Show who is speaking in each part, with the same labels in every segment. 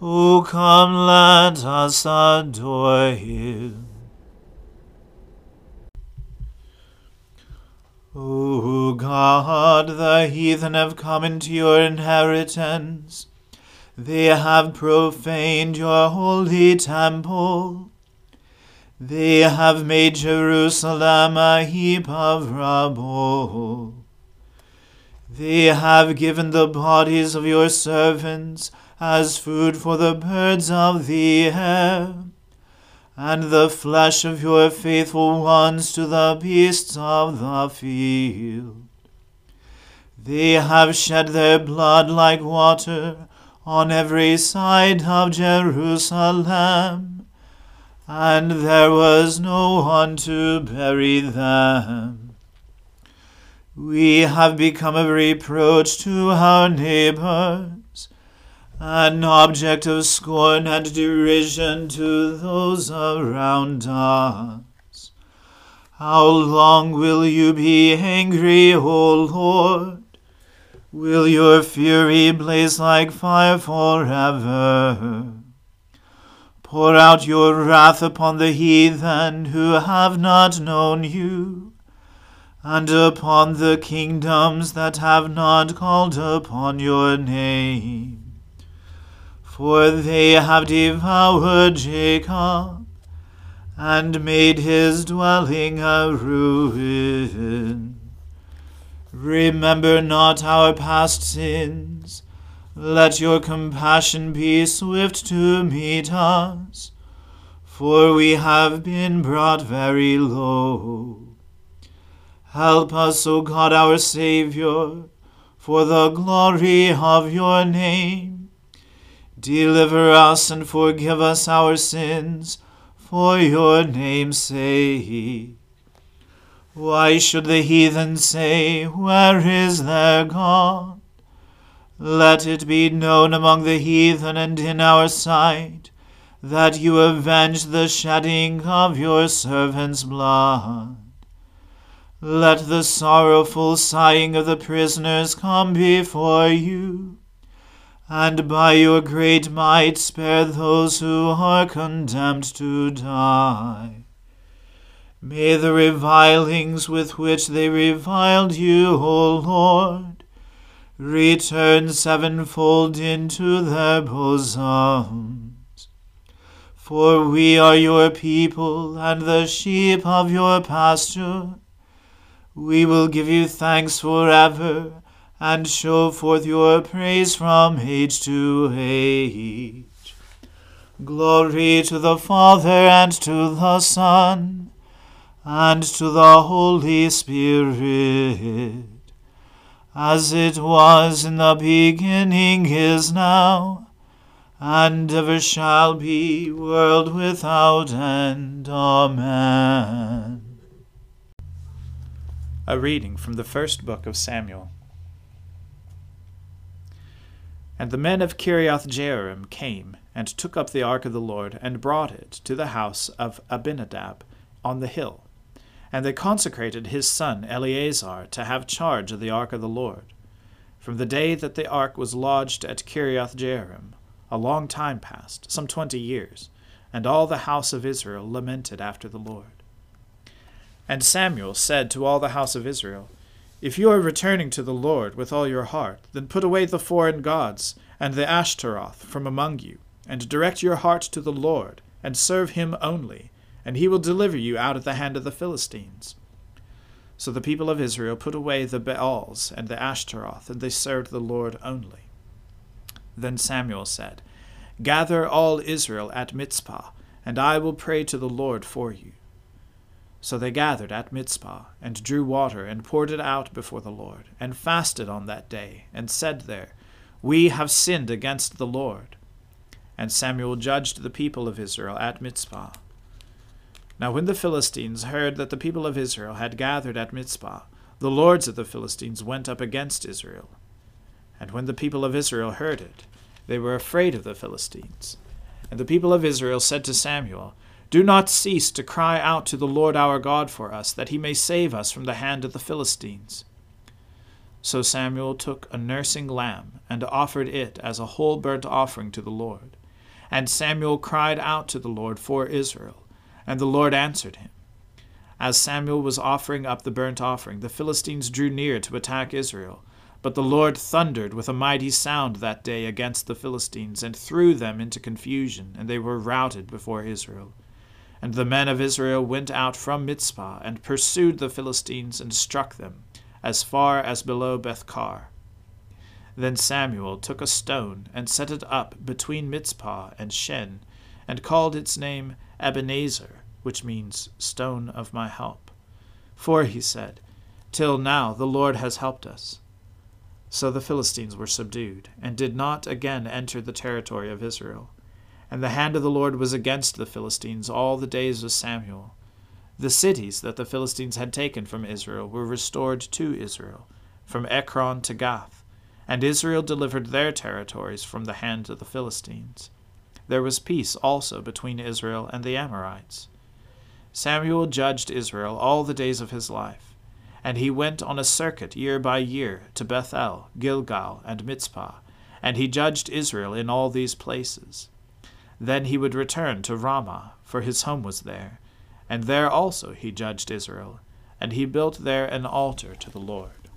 Speaker 1: O come, let us adore him. O God, the heathen have come into your inheritance. They have profaned your holy temple. They have made Jerusalem a heap of rubble. They have given the bodies of your servants as food for the birds of the air, and the flesh of your faithful ones to the beasts of the field. They have shed their blood like water on every side of Jerusalem, and there was no one to bury them. We have become a reproach to our neighbors, an object of scorn and derision to those around us. How long will you be angry, O Lord? Will your fury blaze like fire forever? Pour out your wrath upon the heathen who have not known you and upon the kingdoms that have not called upon your name. For they have devoured Jacob, and made his dwelling a ruin. Remember not our past sins. Let your compassion be swift to meet us, for we have been brought very low. Help us, O God our Saviour, for the glory of your name. Deliver us and forgive us our sins, for your name's sake. Why should the heathen say, Where is their God? Let it be known among the heathen and in our sight that you avenge the shedding of your servants' blood. Let the sorrowful sighing of the prisoners come before you, and by your great might spare those who are condemned to die. May the revilings with which they reviled you, O Lord, return sevenfold into their bosoms. For we are your people and the sheep of your pasture. We will give you thanks forever and show forth your praise from age to age. Glory to the Father and to the Son and to the Holy Spirit, as it was in the beginning, is now, and ever shall be, world without end. Amen.
Speaker 2: A reading from the first book of Samuel. And the men of Kiriath Jearim came and took up the ark of the Lord and brought it to the house of Abinadab on the hill and they consecrated his son Eleazar to have charge of the ark of the Lord. From the day that the ark was lodged at Kiriath Jearim, a long time passed, some twenty years, and all the house of Israel lamented after the Lord. And Samuel said to all the house of Israel, If you are returning to the Lord with all your heart, then put away the foreign gods and the Ashtaroth from among you, and direct your heart to the Lord, and serve him only and he will deliver you out of the hand of the Philistines. So the people of Israel put away the Baals and the Ashtaroth, and they served the Lord only. Then Samuel said, Gather all Israel at Mizpah, and I will pray to the Lord for you. So they gathered at Mizpah, and drew water, and poured it out before the Lord, and fasted on that day, and said there, We have sinned against the Lord. And Samuel judged the people of Israel at Mizpah. Now when the Philistines heard that the people of Israel had gathered at Mizpah, the lords of the Philistines went up against Israel. And when the people of Israel heard it, they were afraid of the Philistines. And the people of Israel said to Samuel, Do not cease to cry out to the Lord our God for us, that he may save us from the hand of the Philistines. So Samuel took a nursing lamb, and offered it as a whole burnt offering to the Lord. And Samuel cried out to the Lord for Israel. And the Lord answered him. As Samuel was offering up the burnt offering, the Philistines drew near to attack Israel. But the Lord thundered with a mighty sound that day against the Philistines, and threw them into confusion, and they were routed before Israel. And the men of Israel went out from Mizpah, and pursued the Philistines, and struck them, as far as below Beth-car. Then Samuel took a stone, and set it up between Mizpah and Shen, and called its name Ebenezer, which means stone of my help. For, he said, till now the Lord has helped us. So the Philistines were subdued, and did not again enter the territory of Israel. And the hand of the Lord was against the Philistines all the days of Samuel. The cities that the Philistines had taken from Israel were restored to Israel, from Ekron to Gath, and Israel delivered their territories from the hand of the Philistines there was peace also between Israel and the Amorites. Samuel judged Israel all the days of his life, and he went on a circuit year by year to Bethel, Gilgal, and Mizpah, and he judged Israel in all these places. Then he would return to Ramah, for his home was there, and there also he judged Israel, and he built there an altar to the Lord.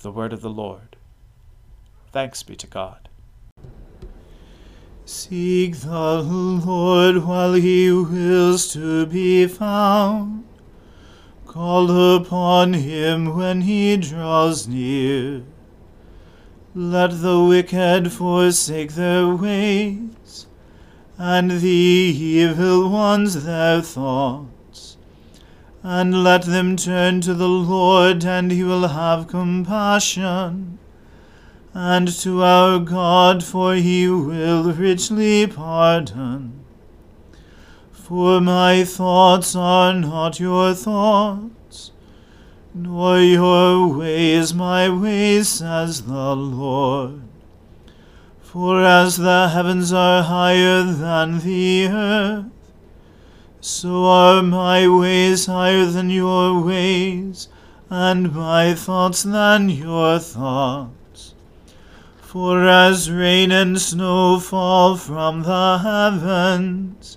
Speaker 2: The word of the Lord. Thanks be to God.
Speaker 1: Seek the Lord while he wills to be found. Call upon him when he draws near. Let the wicked forsake their ways, and the evil ones their thoughts. And let them turn to the Lord, and he will have compassion and to our God, for he will richly pardon. For my thoughts are not your thoughts, nor your ways my ways, says the Lord. For as the heavens are higher than the earth, so are my ways higher than your ways, and my thoughts than your thoughts. For as rain and snow fall from the heavens,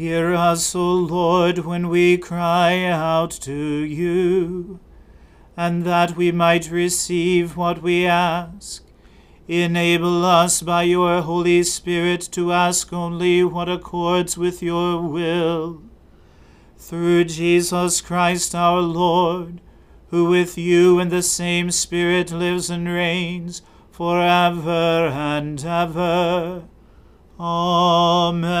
Speaker 1: Hear us, O Lord, when we cry out to you, and that we might receive what we ask. Enable us by your Holy Spirit to ask only what accords with your will. Through Jesus Christ our Lord, who with you in the same Spirit lives and reigns for ever and ever. Amen.